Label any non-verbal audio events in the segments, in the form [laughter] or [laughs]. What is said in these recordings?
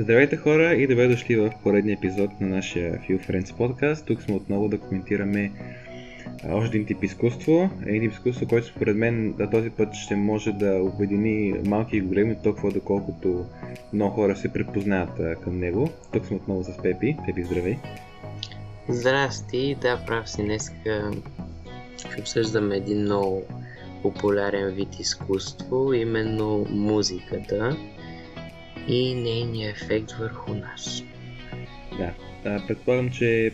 Здравейте хора и добре дошли в поредния епизод на нашия Few Friends подкаст. Тук сме отново да коментираме още един тип изкуство. Един тип изкуство, който според мен на този път ще може да обедини малки и големи, толкова доколкото много хора се препознаят към него. Тук сме отново с Пепи. Пепи, здравей! Здрасти, да, прав си, днес ще обсъждаме един много популярен вид изкуство, именно музиката и нейния ефект върху нас. Да, предполагам, че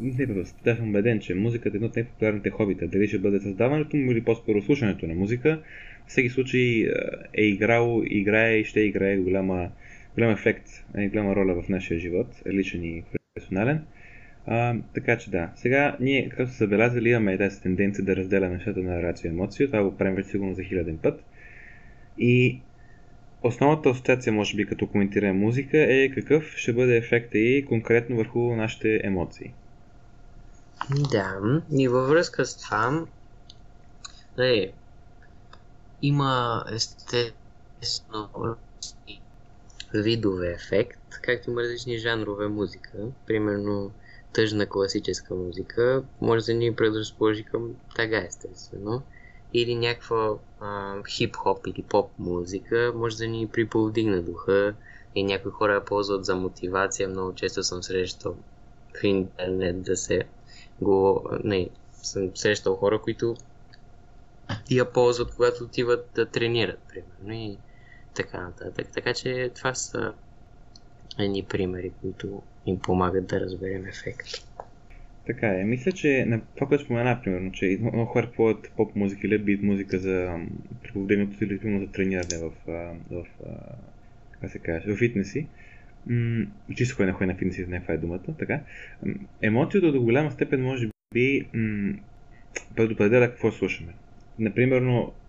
не да съм убеден, че музиката е едно от най-популярните хобита. Дали ще бъде създаването му или по-скоро слушането на музика. В всеки случай е играл, играе и ще играе голяма, голям ефект, е голяма роля в нашия живот, личен и професионален. А, така че да. Сега ние, както са забелязали, имаме тази тенденция да разделя нещата на рацио емоция. Това го правим вече сигурно за хиляден път. И основната асоциация, може би, като коментираме музика е какъв ще бъде ефекта и конкретно върху нашите емоции. Да, и във връзка с това, е, има естествено видове ефект, както има различни жанрове музика. Примерно тъжна класическа музика може да ни предразположи към тага естествено. Или някаква хип-хоп или поп музика може да ни приповдигне духа и някои хора я ползват за мотивация. Много често съм срещал в интернет да се го... Не, съм срещал хора, които я ползват, когато отиват да тренират, примерно, и така нататък. Така че това са едни примери, които им помагат да разберем ефекта. Така е. Мисля, че на това, което спомена, примерно, че много хора ползват поп музика или бит музика за приповдигнато или примерно за трениране в, в, в как се каже, в фитнеси. М- чисто кой на кой на фитнеси, не това е думата, така. Емоцията до голяма степен може би м- предопределя какво слушаме. Например,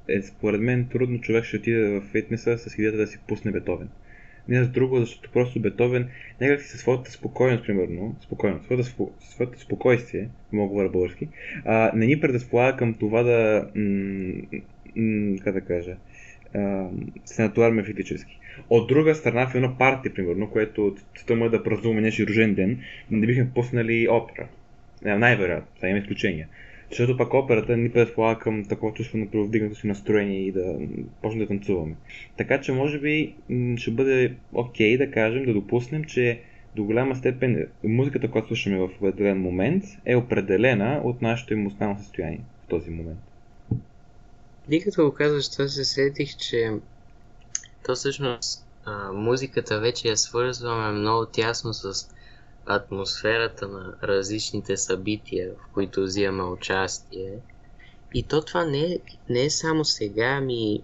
е, според мен трудно човек ще отиде в фитнеса с идеята да си пусне Бетовен не за друго, защото просто Бетовен някак си със своята спокойност, примерно, спокойност, своята, своята спокойствие, мога да говоря български, а, не ни предразполага към това да, м- м- как да кажа, а, се натоварваме физически. От друга страна, в едно парти, примерно, което целта му е да празнуваме нещо рожден ден, не бихме пуснали опера. Най-вероятно, това има изключения. Защото пак операта ни предполага към такова чувство на преовдигнато си настроение и да почнем да танцуваме. Така че може би ще бъде окей okay да кажем, да допуснем, че до голяма степен музиката, която слушаме в определен момент, е определена от нашето емоционално състояние в този момент. Ти като го казваш, това се сетих, че то всъщност а, музиката вече я свързваме много тясно с атмосферата на различните събития, в които взимаме участие. И то това не е, не е само сега, ами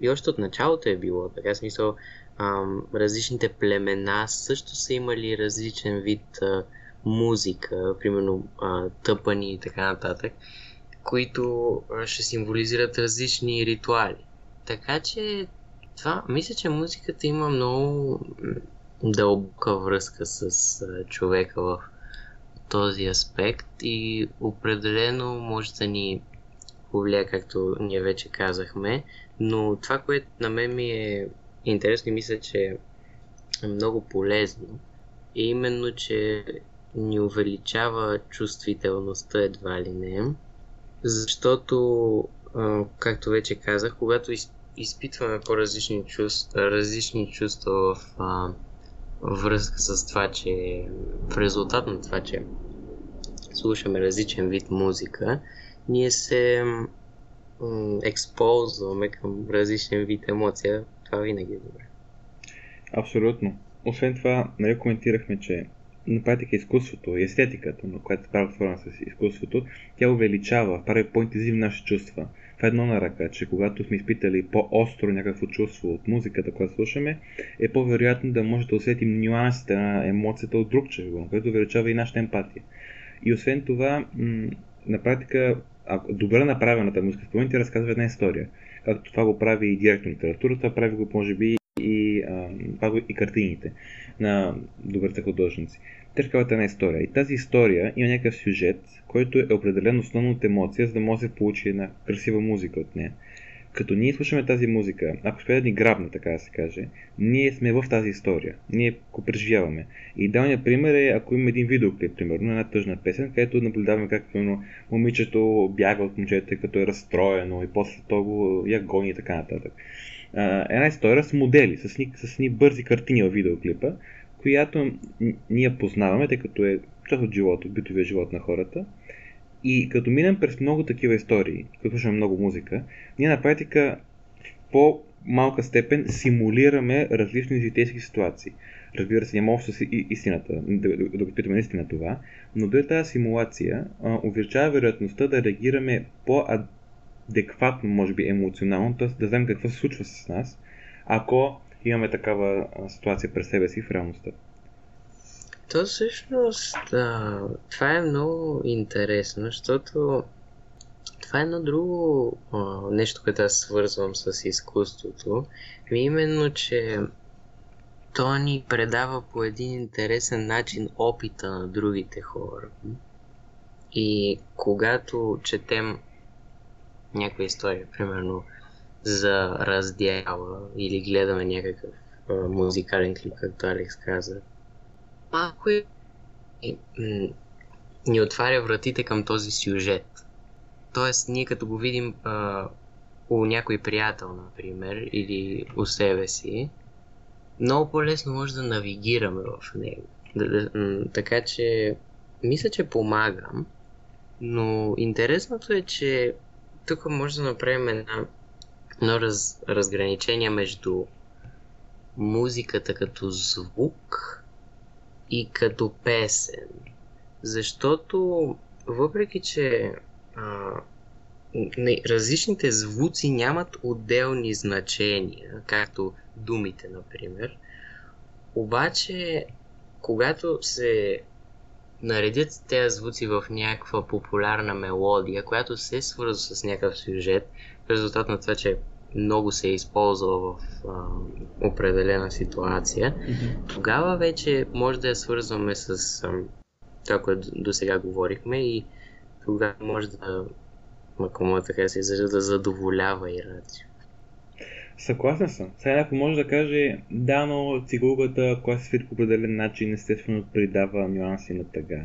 и още от началото е било. Така смисъл, ам, различните племена също са имали различен вид а, музика, примерно а, тъпани и така нататък, които а, ще символизират различни ритуали. Така че това, мисля, че музиката има много дълбока връзка с човека в този аспект и определено може да ни повлия, както ние вече казахме, но това, което на мен ми е интересно и мисля, че е много полезно, е именно, че ни увеличава чувствителността едва ли не, защото, както вече казах, когато изпитваме по-различни чувства, различни чувства в връзка с това, че в резултат на това, че слушаме различен вид музика, ние се ексползваме към различен вид емоция. Това винаги е добре. Абсолютно. Освен това, нали коментирахме, че на практика изкуството и естетиката, но която право свързана с изкуството, тя увеличава, прави по-интензивни наши чувства в едно на ръка, че когато сме изпитали по-остро някакво чувство от музиката, която слушаме, е по-вероятно да може да усетим нюансите на емоцията от друг човек, което увеличава и нашата емпатия. И освен това, на практика, ако добре направената музика, спомен ти разказва една история. Както това го прави и директно литературата, прави го може би и, а, и картините на добрите художници. Те разказват една история. И тази история има някакъв сюжет, който е определен основно от емоция, за да може да се получи една красива музика от нея. Като ние слушаме тази музика, ако успее да ни грабне, така да се каже, ние сме в тази история. Ние го преживяваме. Идеалният пример е, ако има един видеоклип, примерно, една тъжна песен, където наблюдаваме как примерно, момичето бяга от момчето, като е разстроено и после то го я гони и така нататък. една история с модели, с ни, с ни бързи картини в видеоклипа, която ние познаваме, тъй като е част от живота, битовия живот на хората. И като минем през много такива истории, като слушаме много музика, ние на практика в по-малка степен симулираме различни житейски ситуации. Разбира се, няма общо с истината, да, да, да питаме наистина това, но дори тази симулация а, увеличава вероятността да реагираме по-адекватно, може би емоционално, т.е. да знаем какво се случва с нас, ако имаме такава ситуация през себе си в реалността. То всъщност, а, това е много интересно, защото това е едно друго а, нещо, което аз свързвам с изкуството. Именно, че то ни предава по един интересен начин опита на другите хора. И когато четем някаква история, примерно за раздяла или гледаме някакъв а, музикален клип, както Алекс каза, малко е, ни отваря вратите към този сюжет. Тоест, ние като го видим а, у някой приятел, например, или у себе си, много по-лесно може да навигираме в него. Да, да, така че, мисля, че помагам, но интересното е, че тук може да направим една, едно раз, разграничение между музиката като звук и като песен. Защото, въпреки че а, не, различните звуци нямат отделни значения, както думите, например, обаче, когато се наредят тези звуци в някаква популярна мелодия, която се свързва с някакъв сюжет, в резултат на това, че много се е използвал в а, определена ситуация, mm-hmm. тогава вече може да я свързваме с а, това, което до сега говорихме и тогава може да, ако мога така се изразя, да задоволява и рацио. Съгласен съм. Сега някой може да каже, да, но цигулката, която се по определен начин, естествено придава нюанси на тъга.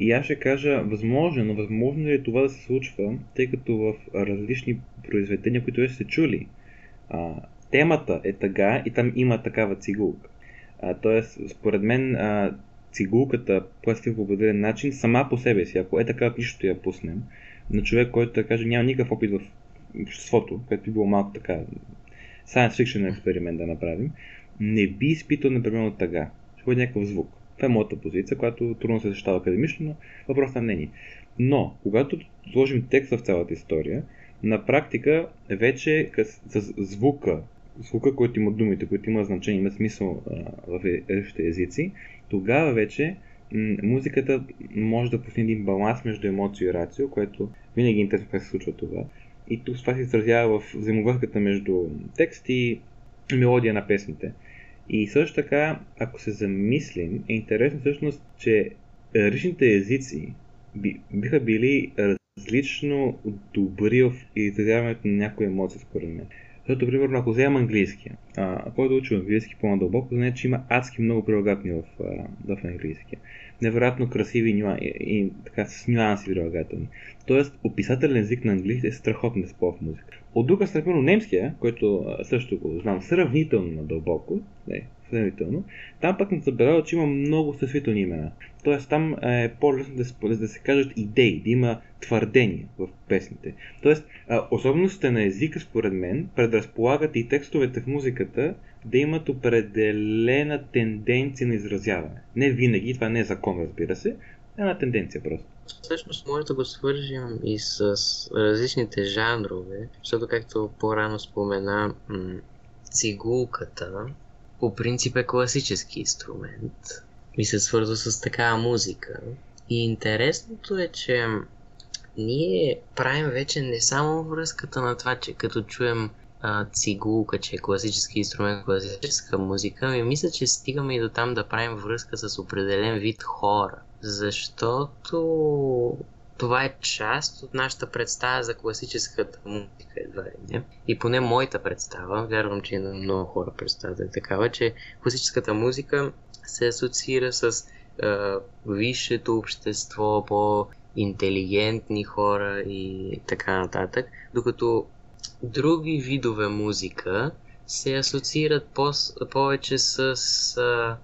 И аз ще кажа, възможно, но възможно ли е това да се случва, тъй като в различни произведения, които вече сте чули, а, темата е тъга и там има такава цигулка. А, тоест, според мен, а, цигулката, която по определен начин, сама по себе си, ако е така, нищо я пуснем, на човек, който да каже няма никакъв опит в обществото, което би било малко така science fiction експеримент да направим, не би изпитал непременно тъга. Ще бъде някакъв звук. Това е моята позиция, която трудно се защитава академично, но въпрос на мнение. Но, когато сложим текст в цялата история, на практика вече с звука, звука, който има думите, които има значение, има смисъл а, в е, различните езици, тогава вече музиката може да постигне един баланс между емоция и рацио, което винаги е интересно как се случва това. И тук това се изразява в взаимовръзката между текст и мелодия на песните. И също така, ако се замислим, е интересно всъщност, че различните езици би, биха били различно добри в изразяването на някои емоции, според мен. Защото, примерно, ако вземем английския, а, който учи английски по-надълбоко, знае, че има адски много прилагателни в, в английския. Невероятно красиви нюанси и, и така с нюанси прилагателни. Тоест, описателен език на английски е страхотно да в музика. От друга страна, немския, който също го знам сравнително надълбоко, не, сравнително, там пък не забелязва, че има много съсвителни имена. Тоест там е по-лесно да, да се кажат идеи, да има твърдения в песните. Тоест, особеностите на езика, според мен, предразполагат и текстовете в музиката да имат определена тенденция на изразяване. Не винаги, това не е закон, разбира се, една тенденция просто. Всъщност може да го свържим и с различните жанрове, защото както по-рано спомена, цигулката по принцип е класически инструмент и се свързва с такава музика. И интересното е, че ние правим вече не само връзката на това, че като чуем цигулка, че е класически инструмент, класическа музика, ми мисля, че стигаме и до там да правим връзка с определен вид хора. Защото това е част от нашата представа за класическата музика, едва ли не. И поне моята представа, вярвам, че на много хора представата е такава, че класическата музика се асоциира с е, висшето общество, по-интелигентни хора и така нататък, докато други видове музика се асоциират по- повече с, а,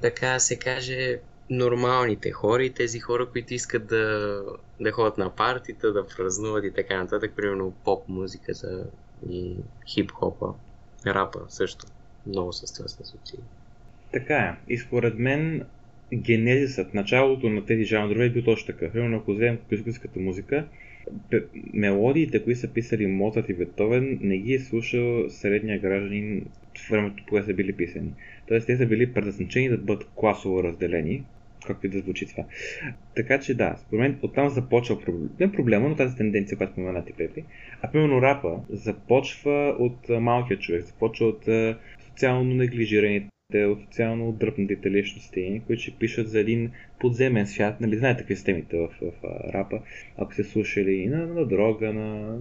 така се каже, нормалните хора и тези хора, които искат да, да ходят на партита, да празнуват и така нататък, примерно поп музиката и хип-хопа, рапа също. Много с това се асоциира. Така е. И според мен генезисът, началото на тези жанрове е бил точно така. Примерно ако вземем класическата музика, мелодиите, които са писали Моцарт и Бетовен, не ги е слушал средния гражданин в времето, когато са били писани. Тоест, те са били предназначени да бъдат класово разделени, както и да звучи това. Така че да, според мен оттам започва проблем. Не проблема, но тази тенденция, която спомена ти, Пепи. А примерно рапа започва от малкия човек, започва от социално неглижираните от социално отдръпнатите личности, които ще пишат за един подземен свят. Нали, знаете какви са темите в, в, в рапа, ако се слушали на, на дрога, на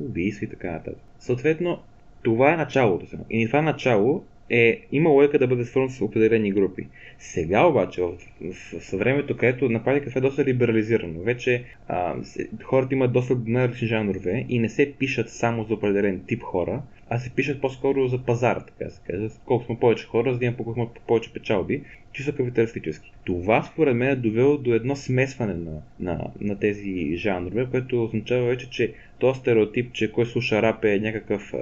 убийства и така нататък. Съответно, това е началото. И това начало е, има лойка да бъде свързан с определени групи. Сега обаче, в, в, в времето, където на практика е доста либерализирано, вече а, хората имат доста на различни жанрове и не се пишат само за определен тип хора, а се пишат по-скоро за пазара, така се каже. Колко сме повече хора, за да имаме по повече печалби, чисто капиталистически. Това според мен е довело до едно смесване на, на, на тези жанрове, което означава вече, че този стереотип, че кой слуша рап е някакъв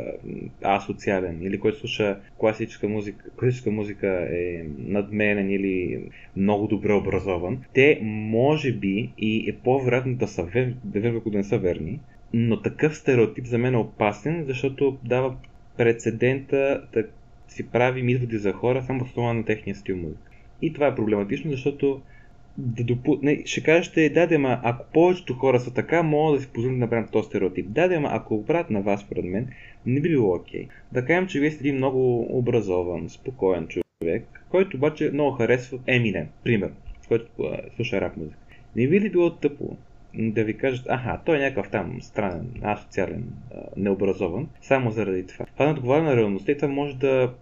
асоциален или кой слуша класическа музика, класическа музика е надменен или много добре образован, те може би и е по-вероятно да са верни, да не са верни, но такъв стереотип за мен е опасен, защото дава прецедента да си правим изводи за хора само основа на техния стил музика. И това е проблематично, защото да допу... не, ще кажете, да, да, ма, ако повечето хора са така, мога да си позволим да направим този стереотип. Да, да, ма, ако обрат на вас, според мен, не би било окей. Да кажем, че вие сте един много образован, спокоен човек, който обаче много харесва Eminem, пример, който слуша рап музика. Не би ли било тъпо да ви кажат, аха, той е някакъв там странен, асоциален, необразован, само заради това. Това не отговаря на реалността и това може да,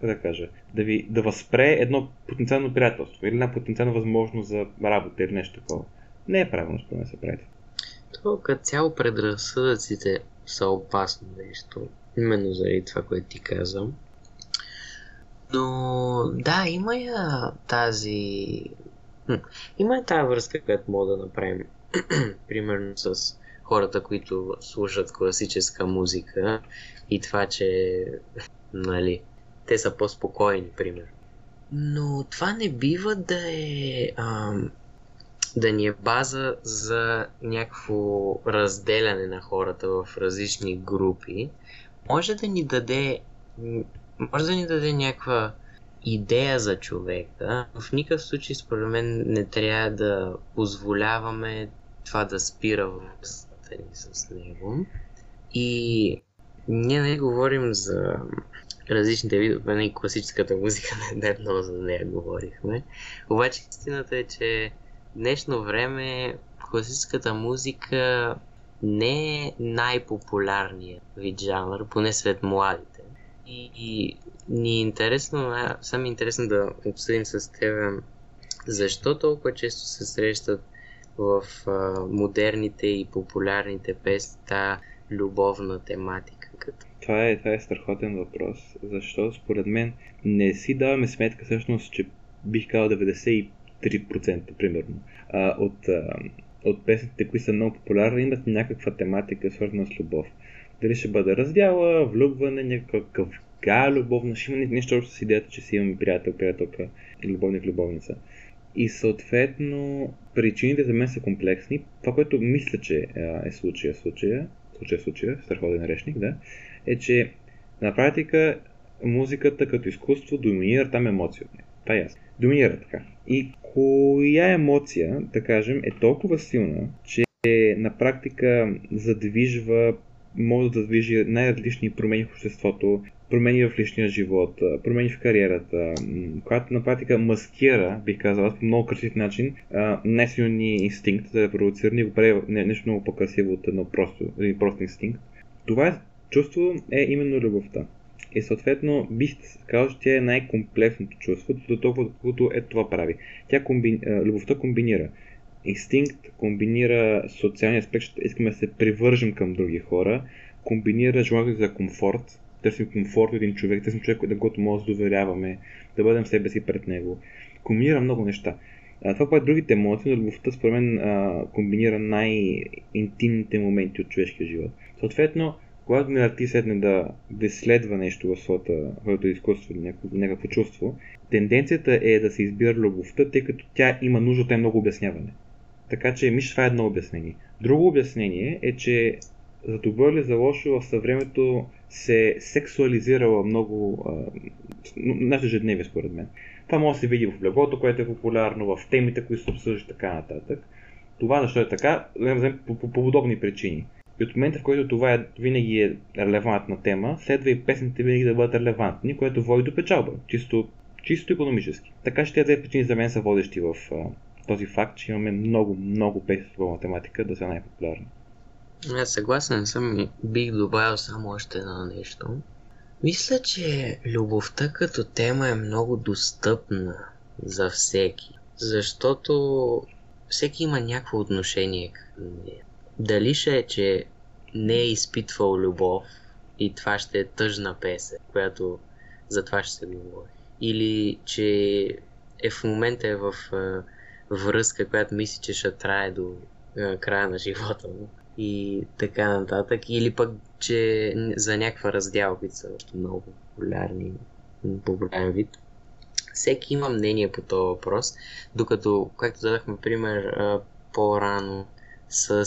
как да кажа, да ви да възпре едно потенциално приятелство или една потенциална възможност за работа или нещо такова. Не е правилно, според мен се прави. То като цяло предразсъдъците са опасно нещо. Именно заради това, което ти казвам. Но да, има я тази... Хм, има я тази връзка, която мога да направим [clears throat] примерно с хората, които слушат класическа музика и това, че [laughs] нали, те са по-спокойни, примерно. Но това не бива да е ам, да ни е база за някакво разделяне на хората в различни групи. Може да ни даде може да ни даде някаква идея за човека. В никакъв случай, според мен, не трябва да позволяваме това да спира връзката ни с него. И ние не говорим за различните видове на класическата музика, не много за нея говорихме. Обаче истината е, че днешно време класическата музика не е най-популярният вид жанр, поне сред младите. И, и ни е интересно, само интересно да обсъдим с теб защо толкова често се срещат в а, модерните и популярните песни любовна тематика. Това е, това е страхотен въпрос, защото според мен не си даваме сметка всъщност, че бих казал 93% примерно а, от, а, от песните, които са много популярни, имат някаква тематика свързана с любов. Дали ще бъде раздяла, влюбване, някакъв га любовна, ще има нещо общо с идеята, че си имаме приятел, приятелка, любовник, любовница. И съответно причините за мен са комплексни. Това, което мисля, че е случая, случая, случая, случая, страхотен речник, да, е, че на практика музиката като изкуство доминира там емоция. Това е ясно. Доминира така. И коя емоция, да кажем, е толкова силна, че на практика задвижва може да движи най-различни промени в обществото, промени в личния живот, промени в кариерата, която на практика маскира, бих казал, по много красив начин, най-силни инстинкт да провоцира и го прави нещо много по-красиво от едно просто, един прост инстинкт. Това чувство е именно любовта. И съответно бих казал, че тя е най-комплексното чувство, до толкова, доколкото е това прави. Тя комби... любовта комбинира инстинкт, комбинира социалния аспект, че искаме да се привържем към други хора, комбинира желанието за комфорт, търсим комфорт от един човек, търсим човек, на който може да доверяваме, да бъдем себе си пред него. Комбинира много неща. А, това пък другите емоции, но любовта според мен а, комбинира най-интимните моменти от човешкия живот. Съответно, когато ми артист седне да, да изследва нещо в своята, своето изкуство някакво, някакво чувство, тенденцията е да се избира любовта, тъй като тя има нужда от много обясняване. Така че мисля, това е едно обяснение. Друго обяснение е, че за добро или за лошо в съвремето се сексуализирала много нашето ежедневие, според мен. Това може да се види в облегото, което е популярно, в темите, които се обсъждат така нататък. Това защо е така, по, по, по подобни причини. И от момента, в който това е, винаги е релевантна тема, следва и песните винаги да бъдат релевантни, което води до печалба, чисто, чисто економически. Така че тези две причини за мен са водещи в а, този факт, че имаме много, много песни по математика да са най-популярни. Аз съгласен съм и бих добавил само още едно нещо. Мисля, че любовта като тема е много достъпна за всеки, защото всеки има някакво отношение към нея. Дали ще е, че не е изпитвал любов и това ще е тъжна песен, която за това ще се говори. Или че е в момента е в връзка, която мисли, че ще трае до края на живота му и така нататък. Или пък, че за някаква раздялка са много популярни, популярен вид. Всеки има мнение по този въпрос, докато, както дадахме пример по-рано с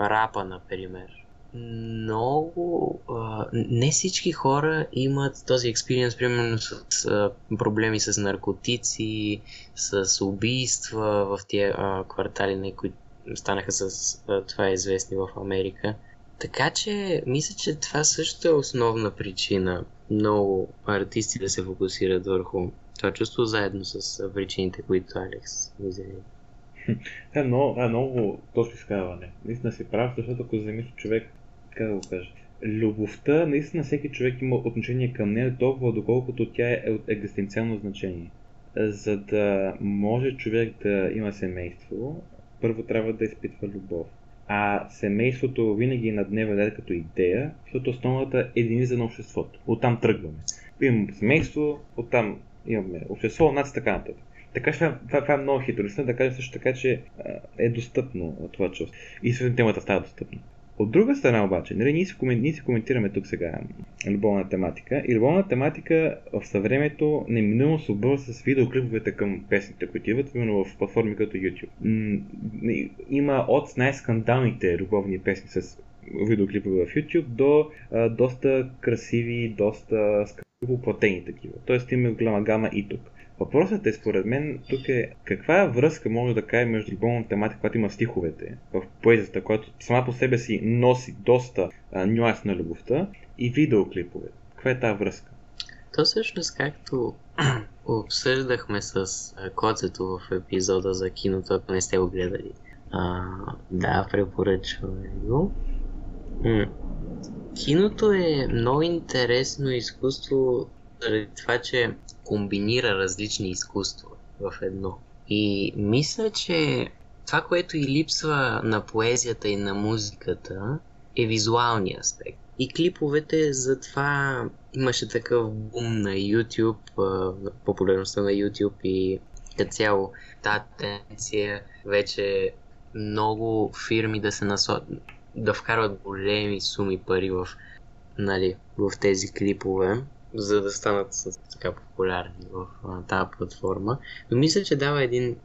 рапа, например, много. А, не всички хора имат този експириенс, примерно с, с проблеми с наркотици, с убийства в а, квартали, на които станаха с това известни в Америка. Така че, мисля, че това също е основна причина много артисти да се фокусират върху това чувство, заедно с причините, които Алекс изяви. [laughs] Е, много, е много точно изказване. Наистина си прав, защото ако замисли човек, как да го кажа, любовта, наистина всеки човек има отношение към нея толкова, доколкото тя е от екзистенциално значение. За да може човек да има семейство, първо трябва да изпитва любов. А семейството винаги е на дневен ред като идея, защото основната е единица на обществото. Оттам тръгваме. Имаме семейство, оттам имаме общество, над така нататък. Така че това, това е много хитро. Да кажем също така, че е достъпно това чувство. И също темата става достъпна. От друга страна обаче, нали, ние, си, ние си коментираме тук сега любовна тематика и любовна тематика в съвремето неминуемо се обързва с видеоклиповете към песните, които идват именно в платформи като YouTube. Има от най-скандалните любовни песни с видеоклипове в YouTube до а, доста красиви, доста скъпо платени такива. Тоест има голяма гама и тук. Въпросът е, според мен, тук е каква връзка може да каже между любовната тематика, която има стиховете в поезията, която сама по себе си носи доста а, нюанс на любовта и видеоклиповете. Каква е тази връзка? То всъщност, както [clears throat] обсъждахме с Коцето в епизода за киното, ако не сте го гледали. А, да, препоръчваме го. Киното е много интересно изкуство заради това, че комбинира различни изкуства в едно. И мисля, че това, което и липсва на поезията и на музиката, е визуалния аспект. И клиповете, затова имаше такъв бум на YouTube, популярността на YouTube и като цяло тази тенденция вече много фирми да се насо... да вкарват големи суми пари в, нали, в тези клипове за да станат така популярни в тази платформа. Но мисля, че дава един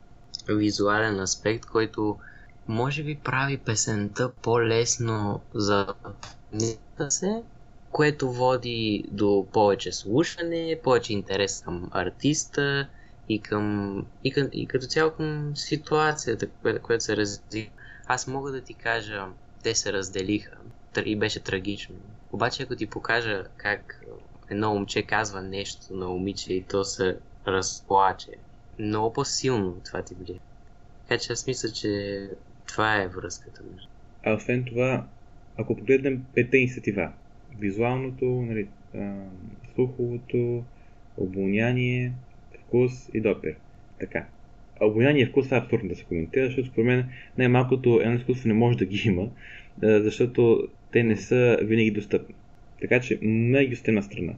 визуален аспект, който може би прави песента по-лесно за да се, което води до повече слушане, повече интерес към артиста и, към, и, към, и като цяло към ситуацията, която, която се развива. Аз мога да ти кажа, те се разделиха и беше трагично. Обаче ако ти покажа как едно момче казва нещо на момиче и то се разплаче, много по-силно това ти влияе. Така че аз мисля, че това е връзката между. А освен това, ако погледнем пете инициатива, визуалното, нали, а, слуховото, обоняние, вкус и допир. Така. А обоняние и вкус е абсурдно да се коментира, защото според мен най-малкото едно изкуство не може да ги има, защото те не са винаги достъпни. Така че гостена страна.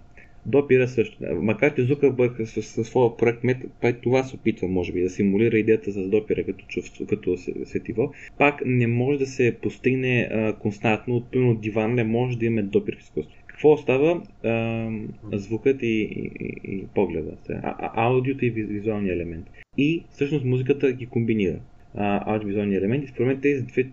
Допира също. Макар че Зукърбърг със своя проект Мета, това се опитва, може би, да симулира идеята за допира като чувство, като сетиво, пак не може да се постигне а, константно от пълно диван, не може да имаме допир в изкуство. Какво остава? А, звукът и, и, и погледа, а, аудиото и визуалния елемент. И всъщност музиката ги комбинира аудиовизуални елементи. Според мен тези две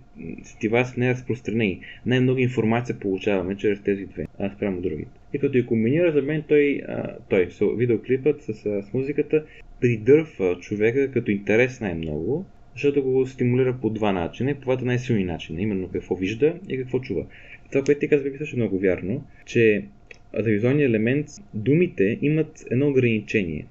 сетива са най-разпространени. Най-много информация получаваме чрез тези две, а спрямо другите. И като и комбинира, за мен той, а, той видеоклипът с, с музиката придърва човека като интерес най-много, защото го стимулира по два начина и по двата най-силни начина, именно какво вижда и какво чува. Това, което ти казва, е също много вярно, че за визуалния елемент думите имат едно ограничение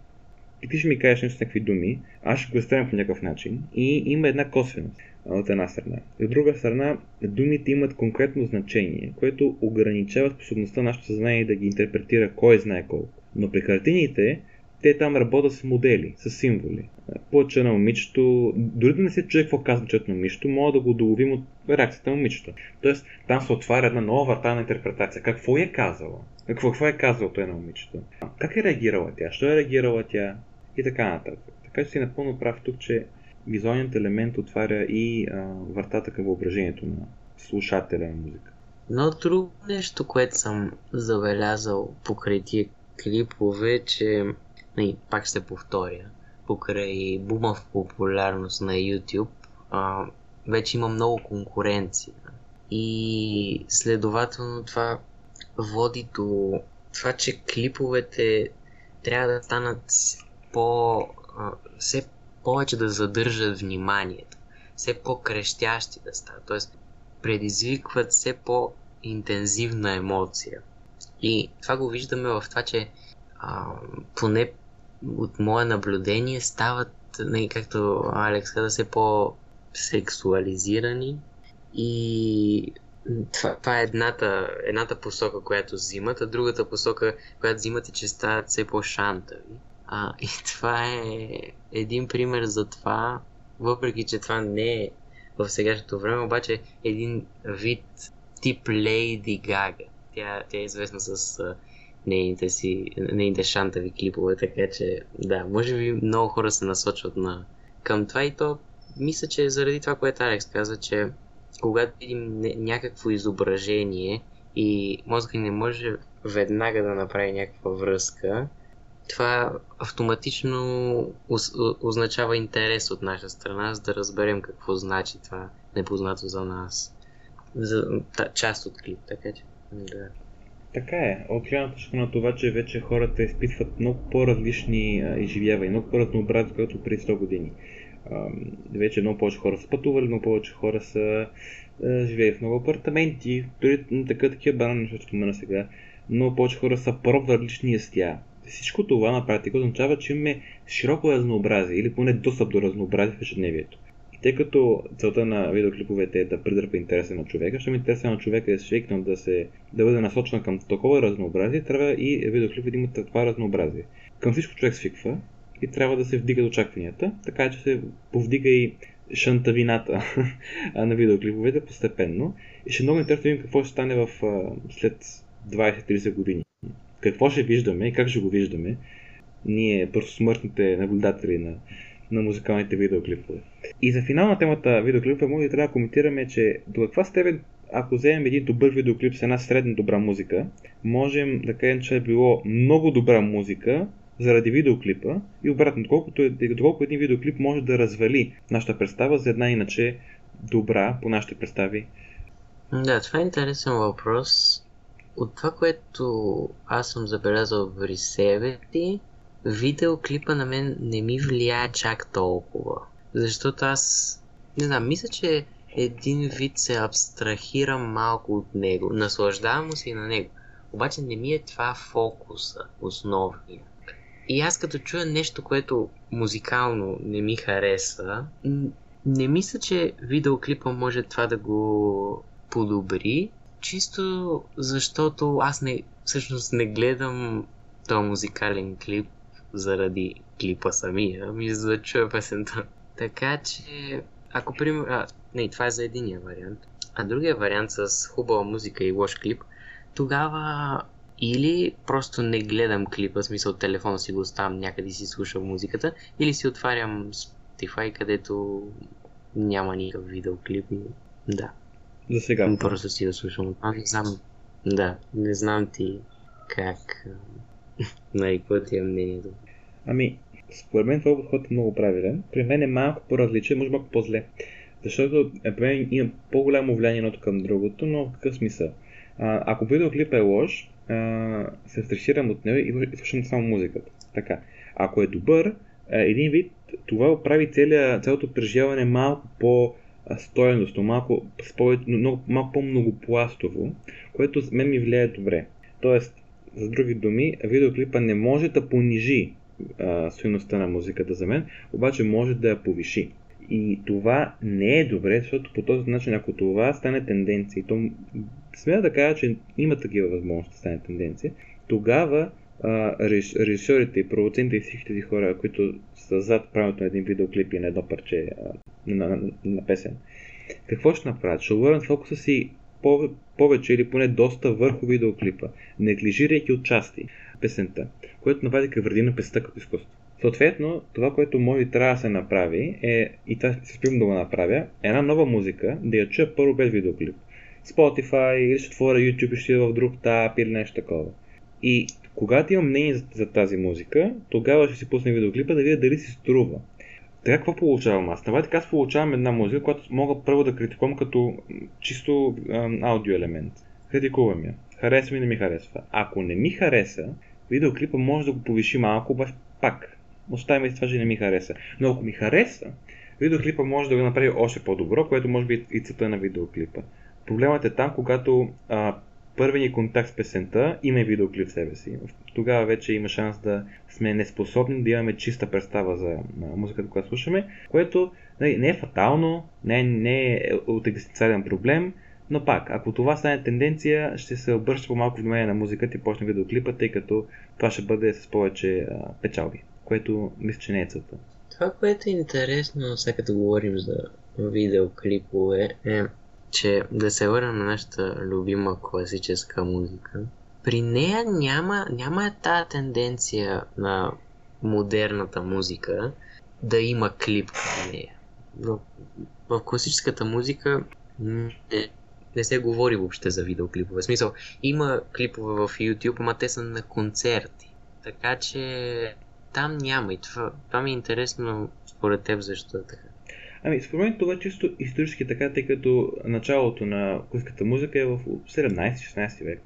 и ти ще ми кажеш нещо с някакви думи, аз ще го изтрем по някакъв начин и има една косвеност от една страна. И от друга страна, думите имат конкретно значение, което ограничава способността на нашето съзнание да ги интерпретира кой знае колко. Но при картините, те там работят с модели, с символи. Плъча на момичето, дори да не се чуе какво казва чет на момичето, мога да го доловим от реакцията на момичето. Тоест, там се отваря една нова врата на интерпретация. Какво е казала? Какво, какво е казал той на момичето? Как е реагирала тя? Що е реагирала тя? И така нататък. Така че си напълно прав тук, че визуалният елемент отваря и а, вратата към въображението на слушателя на музика. Но друго нещо, което съм забелязал покрай тия клипове, че не, пак ще повторя, покрай бума в популярност на YouTube, а, вече има много конкуренция. И следователно това води до това, че клиповете трябва да станат по, все повече да задържат вниманието, все по-крещящи да стават, т.е. предизвикват все по-интензивна емоция. И това го виждаме в това, че а, поне от мое наблюдение стават, не, както Алекс каза, все по-сексуализирани и това, това е едната, едната посока, която взимат, а другата посока, която взимат е, че стават все по-шантави. А, и това е един пример за това, въпреки че това не е в сегашното време, обаче един вид тип Лейди Гага. Тя, тя е известна с а, нейните си, нейните шантави клипове, така че да, може би много хора се насочват на, към това и то мисля, че заради това, което Алекс каза, че когато видим някакво изображение и мозъка не може веднага да направи някаква връзка, това автоматично означава интерес от наша страна, за да разберем какво значи това непознато за нас. За та, част от клип, така че. Да. Така е. От гледна точка на това, че вече хората изпитват много по-различни изживявания, много по-разнообразни, като преди 100 години. А, вече много повече хора са пътували, много повече хора са а, в много апартаменти, дори така такива банани неща, спомена сега. Много повече хора са пробвали различни ястия всичко това на практика означава, че имаме широко разнообразие или поне достъп до разнообразие в ежедневието. И тъй като целта на видеоклиповете е да придърпа интереса на човека, ми интереса на човека е свикнал да, се, да бъде насочен към такова разнообразие, трябва и видеоклипът да има това разнообразие. Към всичко човек свиква и трябва да се вдига очакванията, така че се повдига и шантавината [laughs] на видеоклиповете постепенно. И ще е много интересно да видим какво ще стане в, след 20-30 години какво ще виждаме и как ще го виждаме ние, просто смъртните наблюдатели на, на музикалните видеоклипове. И за финал на темата видеоклипове, може да трябва да коментираме, че до каква степен ако вземем един добър видеоклип с една средна добра музика, можем да кажем, че е било много добра музика заради видеоклипа и обратно, доколкото, е, доколко един видеоклип може да развали нашата представа за една иначе добра по нашите представи. Да, това е интересен въпрос от това, което аз съм забелязал в себе ти, видеоклипа на мен не ми влияе чак толкова. Защото аз, не знам, мисля, че един вид се абстрахирам малко от него. Наслаждавам се и на него. Обаче не ми е това фокуса, основния. И аз като чуя нещо, което музикално не ми хареса, не мисля, че видеоклипа може това да го подобри, чисто защото аз не, всъщност не гледам този музикален клип заради клипа самия, ами за да чуя песента. Така че, ако пример... А, не, това е за единия вариант. А другия вариант с хубава музика и лош клип, тогава или просто не гледам клипа, в смисъл телефона си го оставам някъде си слушам музиката, или си отварям Spotify, където няма никакъв видеоклип да. За сега. Просто си да слушам. А, не знам. Да, не знам ти как. [laughs] Нали, какво ти е мнението? Ами, според мен това подход е много правилен. При мен е малко по-различен, може малко по-зле. Защото е, при мен има по-голямо влияние едното към другото, но в какъв смисъл? А, ако видеоклип е лош, а, се стресирам от него и слушам само музиката. Така. Ако е добър, един вид, това прави цялото преживяване малко по стоеностно, малко, много, малко по-многопластово, което мен ми влияе добре. Тоест, за други думи, видеоклипа не може да понижи стоеността на музиката за мен, обаче може да я повиши. И това не е добре, защото по този начин, ако това стане тенденция, и то смея да кажа, че има такива възможности да стане тенденция, тогава режисьорите и продуцентите и всички тези хора, които са зад правилото на един видеоклип и на едно парче а, на, на, на песен, какво ще направят? Ще обърнат фокуса си повече или поне доста върху видеоклипа, неглижирайки отчасти песента, което направи вреди на песента като изкуство. Съответно, това, което може трябва да се направи е, и това се спим да го направя, една нова музика, да я чуя първо без видеоклип. Spotify, или ще отворя YouTube и ще в друг тап или нещо такова. И когато имам мнение за, тази музика, тогава ще си пусна видеоклипа да видя дали си струва. Така какво получавам аз? Това така аз получавам една музика, която мога първо да критикувам като чисто ам, аудио елемент. Критикувам я. Харесва ми, не ми харесва. Ако не ми хареса, видеоклипа може да го повиши малко, обаче пак. Оставяме и това, че не ми хареса. Но ако ми хареса, видеоклипа може да го направи още по-добро, което може би и цета на видеоклипа. Проблемът е там, когато а, първи ни контакт с песента има и видеоклип в себе си. Тогава вече има шанс да сме неспособни да имаме чиста представа за музиката, която слушаме, което не, не е фатално, не, не е от екзистенциален проблем, но пак, ако това стане тенденция, ще се обръща по-малко внимание на музиката и почне видеоклипа, тъй като това ще бъде с повече а, печалби, което мисля, че не е целта. Това, което е интересно, сега като говорим за видеоклипове, е, че да се върнем на нашата любима класическа музика. При нея няма, няма тази тенденция на модерната музика да има клип към нея. В, в класическата музика не, не се говори въобще за видеоклипове. В смисъл, има клипове в YouTube, ама те са на концерти. Така че там няма и това, това ми е интересно според теб защо е така. Ами, според мен това е чисто исторически така, тъй като началото на класическата музика е в 17-16 век.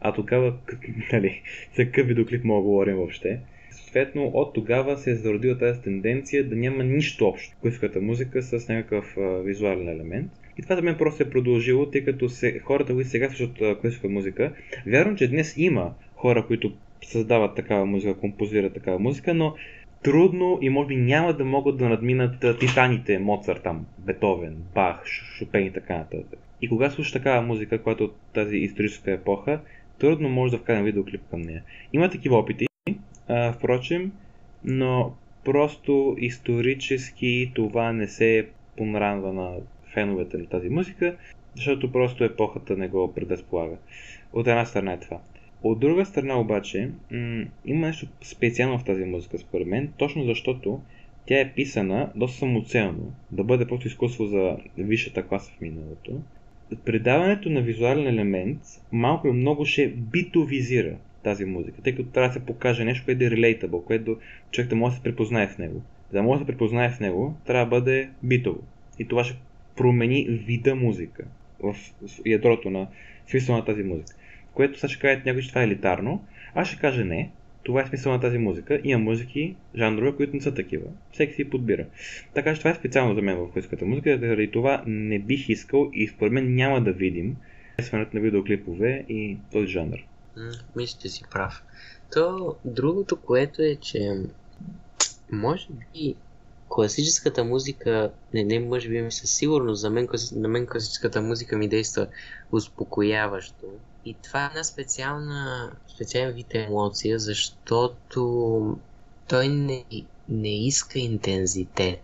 А тогава, [laughs] нали, за какъв видеоклип мога да говорим въобще. Съответно, от тогава се е зародила тази тенденция да няма нищо общо класическата музика с някакъв а, визуален елемент. И това за мен просто е продължило, тъй като се, хората, които сега слушат класическа музика, вярвам, че днес има хора, които създават такава музика, композират такава музика, но трудно и може би няма да могат да надминат титаните Моцарт, там, Бетовен, Бах, Шопен и така нататък. И кога слушаш такава музика, която от тази историческа епоха, трудно може да вкарам видеоклип към нея. Има такива опити, а, впрочем, но просто исторически това не се понранва на феновете на тази музика, защото просто епохата не го предразполага. От една страна е това. От друга страна обаче, м- има нещо специално в тази музика според мен, точно защото тя е писана доста самоцелно, да бъде просто изкуство за висшата класа в миналото. Предаването на визуален елемент малко и много ще битовизира тази музика, тъй като трябва да се покаже нещо, което е relatable, което човек да може да се препознае в него. За да може да се препознае в него, трябва да бъде битово. И това ще промени вида музика в ядрото на смисъл на тази музика което сега ще кажат някой, че това е елитарно. Аз ще кажа не. това е смисъл на тази музика. Има музики, жанрове, които не са такива. Всеки си подбира. Така че това е специално за мен в класическата музика, заради това не бих искал и според мен няма да видим смесването на видеоклипове и този жанр. мисля, че си прав. То другото, което е, че може би класическата музика, не, не може би ми със сигурност, за мен, на мен класическата музика ми действа успокояващо. И това е една специална, специален вид емоция, защото той не, не иска интензитет,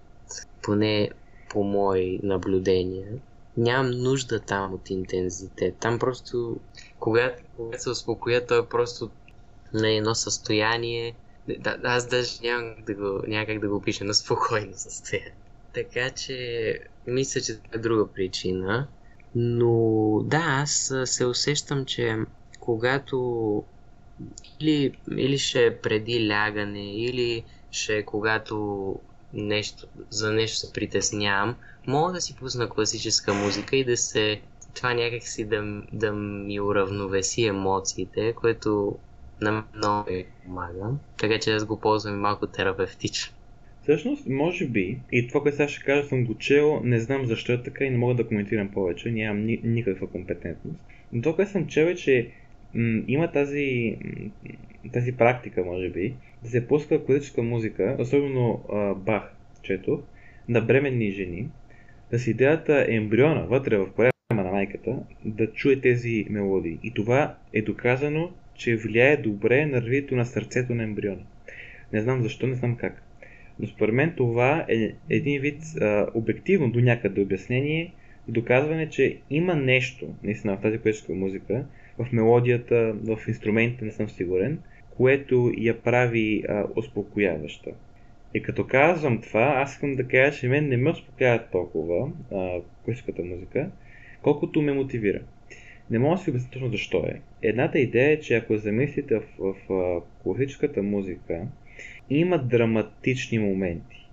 поне по мои наблюдения. Нямам нужда там от интензитет. Там просто, когато, когато се успокоя, то е просто на едно състояние, да, аз даже нямам да го, няма как да го пиша на спокойно състояние. Така че, мисля, че това е друга причина. Но да, аз се усещам, че когато или, или ще е преди лягане, или ще е когато нещо, за нещо се притеснявам, мога да си пусна класическа музика и да се това някакси да, да ми уравновеси емоциите, което на много ми помага. Така че аз го ползвам малко терапевтично. Всъщност, може би, и това, което сега ще кажа, съм го чел, не знам защо е така и не мога да коментирам повече, нямам ни, никаква компетентност. Но това, което съм чел е, че м- има тази, м- тази практика, може би, да се пуска класическа музика, особено а, Бах, чето, на бременни жени, да си идеята ембриона вътре в корема на майката да чуе тези мелодии. И това е доказано, че влияе добре на развитието на сърцето на ембриона. Не знам защо, не знам как. Но според мен това е един вид а, обективно до някъде обяснение и доказване, че има нещо, наистина в тази поетическа музика, в мелодията, в инструментите, не съм сигурен, което я прави а, успокояваща. И като казвам това, аз искам да кажа, че мен не ме успокоява толкова класическата музика, колкото ме мотивира. Не мога да си обясня точно защо е. Едната идея е, че ако замислите в, в, в класическата музика, има драматични моменти.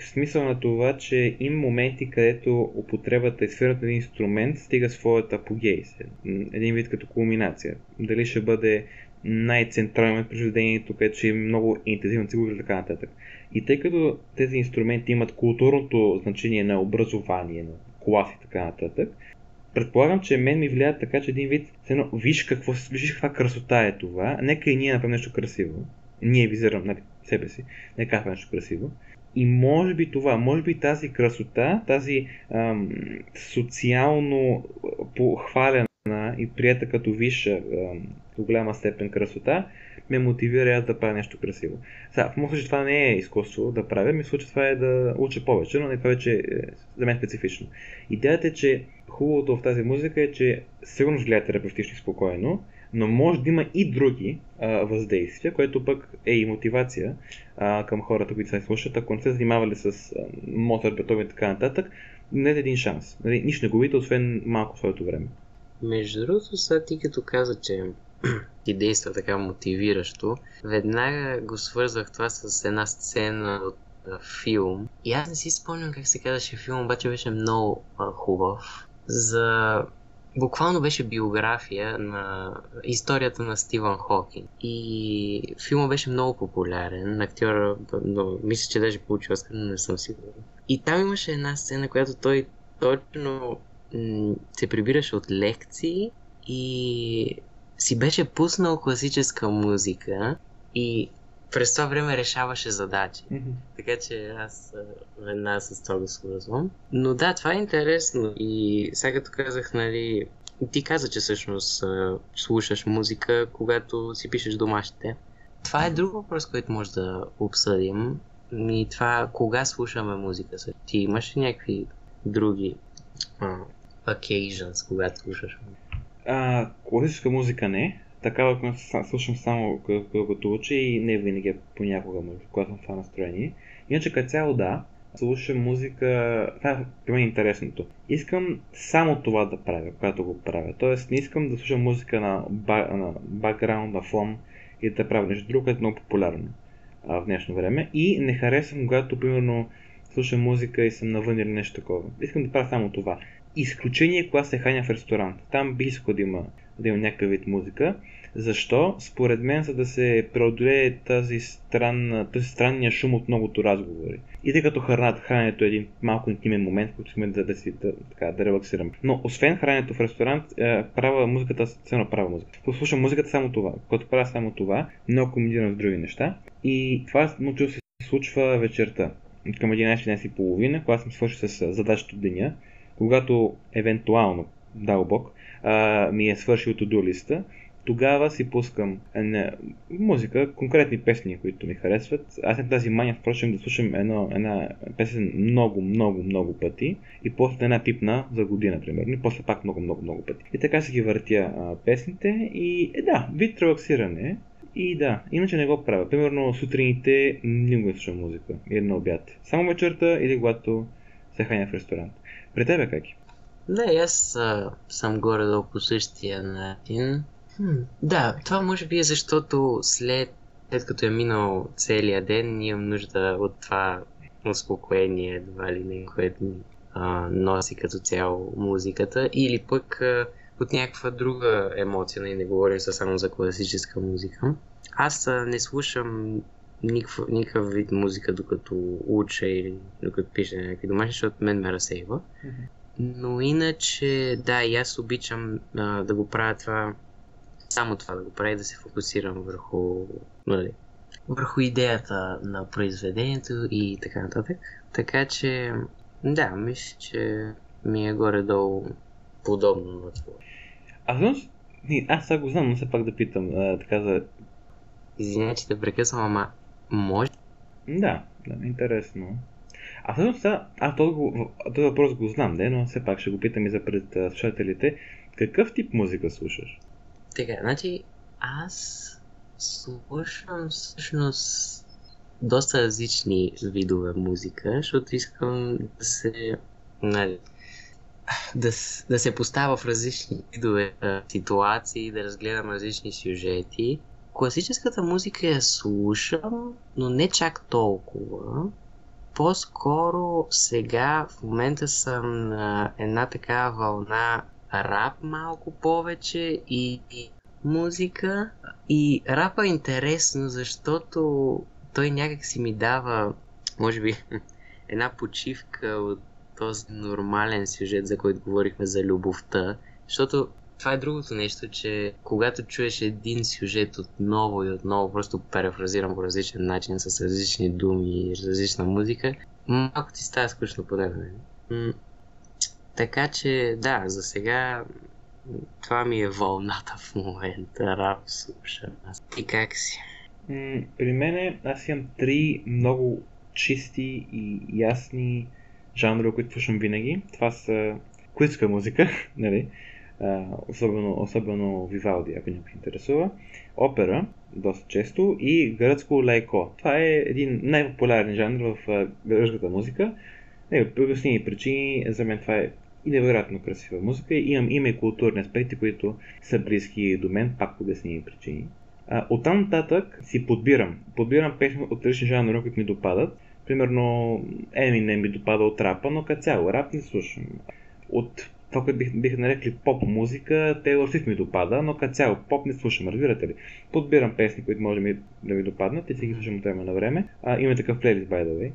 В смисъл на това, че има моменти, където употребата и сферата на инструмент стига своята апогейс. Един вид като кулминация. Дали ще бъде най-централен произведението, където ще има много интензивна цигура и така нататък. И тъй като тези инструменти имат културното значение на образование, на клас и така нататък, предполагам, че мен ми влияят така, че един вид, едно, виж, какво, виж каква красота е това, нека и ние направим нещо красиво. Ние визирам нали, себе си, нека направим нещо красиво. И може би това, може би тази красота, тази ам, социално похвалена и прията като висша до голяма степен красота, ме мотивира да правя нещо красиво. Сега, в моят случай това не е изкуство да правя, ми случай това е да уча повече, но не това вече е за мен специфично. Идеята е, че хубавото в тази музика е, че сигурно влияе терапевтично и спокойно, но може да има и други а, въздействия, което пък е и мотивация а, към хората, които се слушат, ако не се занимавали с Моцарт, Бетовен и така нататък, не е един шанс. Нали, нищо не губите, освен малко своето време. Между другото, сега ти като каза, че [clears throat] ти действа така мотивиращо, веднага го свързах това с една сцена от филм. И аз не си спомням как се казваше филм, обаче беше много а, хубав. За буквално беше биография на историята на Стивън Хокин. И филма беше много популярен. Актьора, но, мисля, че даже получил Оскар, но не съм сигурен. И там имаше една сцена, която той точно се прибираше от лекции и си беше пуснал класическа музика и през това време решаваше задачи. Mm-hmm. Така че аз веднага с това го свързвам. Но да, това е интересно. И сега като казах, нали, ти каза, че всъщност слушаш музика, когато си пишеш домашните. Това е друг въпрос, който може да обсъдим. И това, кога слушаме музика? Ти имаш ли някакви други а, occasions, когато слушаш музика? А, класическа музика не. Такава, която слушам само като уча и не винаги, понякога, когато съм в това настроение. Иначе като цяло да, слушам музика, това е при мен интересното. Искам само това да правя, когато го правя. Тоест не искам да слушам музика на, ба, на бакграунд, на фон и да правя нещо друго, което е много популярно а, в днешно време. И не харесвам, когато, примерно, слушам музика и съм навън или нещо такова. Искам да правя само това. Изключение, когато се ханя в ресторант. Там би искал да има да има някакъв вид музика. Защо? Според мен, за да се преодолее тази странна, този странния шум от многото разговори. И тъй като храната, храненето е един малко интимен момент, който искаме да, да, си, да, така, да релаксираме. Но освен храненето в ресторант, е, правя музиката, ценно правя музика. Слушам музиката само това. Когато правя само това, много комбинирам с други неща. И това научил се случва вечерта. Към 11.30, когато съм свършил с задачата от деня, когато евентуално, дал Бог, а, ми е свършил to листа, тогава си пускам не, музика, конкретни песни, които ми харесват. Аз съм тази мания, впрочем, да слушам едно, една песен много, много, много пъти и после една пипна за година, примерно, и после пак много, много, много пъти. И така си ги въртя а, песните и е, да, вид релаксиране. И да, иначе не го правя. Примерно сутрините не го слушам музика или на обяд. Само вечерта или когато се храня в ресторант. При тебе как е? Да, аз а, съм горе-долу по същия начин. Хм, да, това може би е защото след, след като е минал целия ден, имам нужда от това успокоение, едва ли не, което ми а, носи като цяло музиката, или пък а, от някаква друга емоция, не, не говоря само за класическа музика. Аз а, не слушам никакъв, никакъв вид музика, докато уча или докато пиша някакви домашни, защото мен ме разсейва. Mm-hmm. Но иначе, да, и аз обичам а, да го правя това само това да го прави, да се фокусирам върху, нали, върху идеята на произведението и така нататък. Така че, да, мисля, че ми е горе-долу подобно на това. А всъщност, аз сега го знам, но все пак да питам, а, така за... Извинявай, че те прекъсвам, ама може? Да, да, интересно. А всъщност, аз този, този въпрос го знам, да, но все пак ще го питам и за пред слушателите. Какъв тип музика слушаш? Така, значи аз слушам всъщност доста различни видове музика, защото искам да се, нали, да, да се поставя в различни видове ситуации, да разгледам различни сюжети. Класическата музика я слушам, но не чак толкова. По-скоро сега в момента съм на една такава вълна рап малко повече и, и музика. И рапа е интересно, защото той някак си ми дава, може би, [laughs] една почивка от този нормален сюжет, за който говорихме за любовта. Защото това е другото нещо, че когато чуеш един сюжет отново и отново, просто перефразирам по различен начин, с различни думи и различна музика, малко ти става скучно по така че, да, за сега това ми е вълната в момента. Рап слушам. И как си? При мен аз имам три много чисти и ясни жанра, които слушам винаги. Това са класическа музика, [laughs] нали? Особено, особено Вивалди, ако някой интересува. Опера, доста често, и гръцко лайко. Това е един най-популярен жанр в гръцката музика. Не, по обясними причини, за мен това е и невероятно красива музика. Имам, има и културни аспекти, които са близки до мен, пак по обясними причини. А, оттам нататък си подбирам. Подбирам песни от различни жанри, които ми допадат. Примерно Eminem ми допада от рапа, но като цяло рап не слушам. От това, което бих, бих нарекли поп музика, Тейлор Свифт ми допада, но като цяло поп не слушам, разбирате ли? Подбирам песни, които може ми, да ми допаднат и си ги слушам от време на време. А, има такъв плейлист, by the way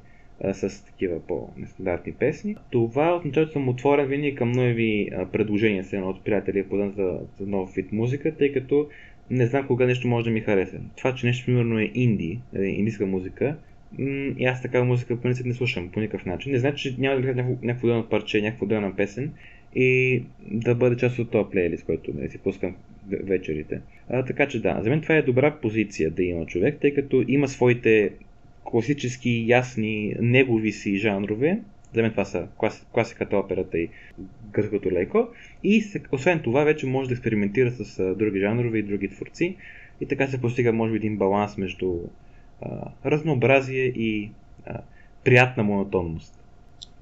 с такива по-нестандартни песни. Това означава, че съм отворен винаги към нови предложения се от приятели подам за, за нов вид музика, тъй като не знам кога нещо може да ми хареса. Това, че нещо примерно е инди, нали, индийска музика, и аз такава музика по принцип не слушам по никакъв начин. Не значи, че няма да гледам някакво, някакво парче, някакво отделна песен и да бъде част от този плейлист, който не си пускам вечерите. А, така че да, за мен това е добра позиция да има човек, тъй като има своите класически, ясни, негови си жанрове. За мен това са клас, класиката, операта и гръцкото леко. И освен това вече може да експериментира с други жанрове и други творци. И така се постига, може би, един баланс между а, разнообразие и а, приятна монотонност.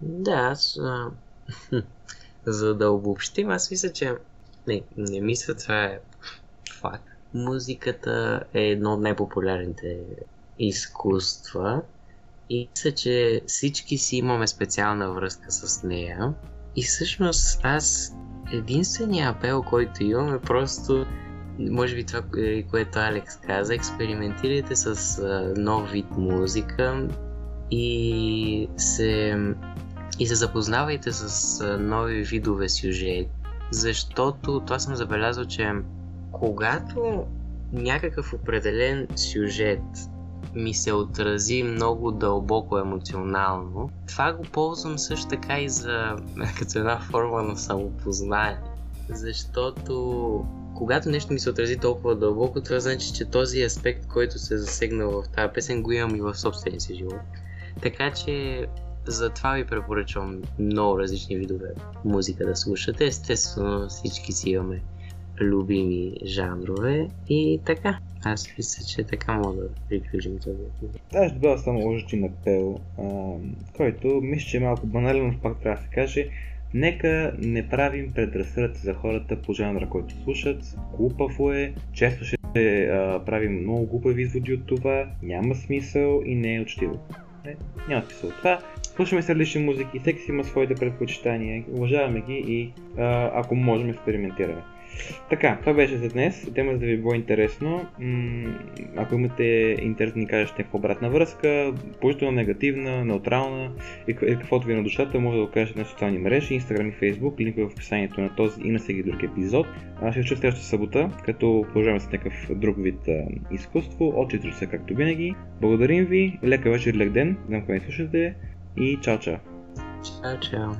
Да, аз. А... [laughs] За да обобщим, аз мисля, че. Не, не мисля, това е факт. Музиката е едно от най-популярните изкуства и мисля, че всички си имаме специална връзка с нея. И всъщност аз единственият апел, който имам е просто може би това, е, което Алекс каза, експериментирайте с нов вид музика и се, и се запознавайте с нови видове сюжет, защото това съм забелязал, че когато някакъв определен сюжет ми се отрази много дълбоко емоционално, това го ползвам също така и за [laughs] като една форма на самопознание. Защото когато нещо ми се отрази толкова дълбоко, това значи, че този аспект, който се е засегнал в тази песен, го имам и в собствения си живот. Така че затова ви препоръчвам много различни видове музика да слушате. Естествено всички си имаме любими жанрове и така. Аз мисля, че така мога да приключим този епизод. Аз добавя само още на пел, който мисля, че е малко банален, но пак трябва да се каже. Нека не правим предразсъдъци за хората по жанра, който слушат. Глупаво е, често ще а, правим много глупави изводи от това, няма смисъл и не е учтиво. Не, няма смисъл от това. Слушаме се различни музики, всеки си има своите предпочитания, уважаваме ги и а, ако можем експериментираме. Така, това беше за днес. Тема за да ви е било интересно. Ако имате интерес да ни кажете някаква обратна връзка, положителна, негативна, неутрална и каквото ви е на душата, може да го кажете на социални мрежи, Instagram и Facebook, линкове в описанието на този и на всеки друг епизод. А ще се чуя следващата събота, като продължаваме с някакъв друг вид изкуство, от 4 часа както винаги. Благодарим ви, лека вечер, лек ден, знам кога ни слушате и чао чао! Чао чао!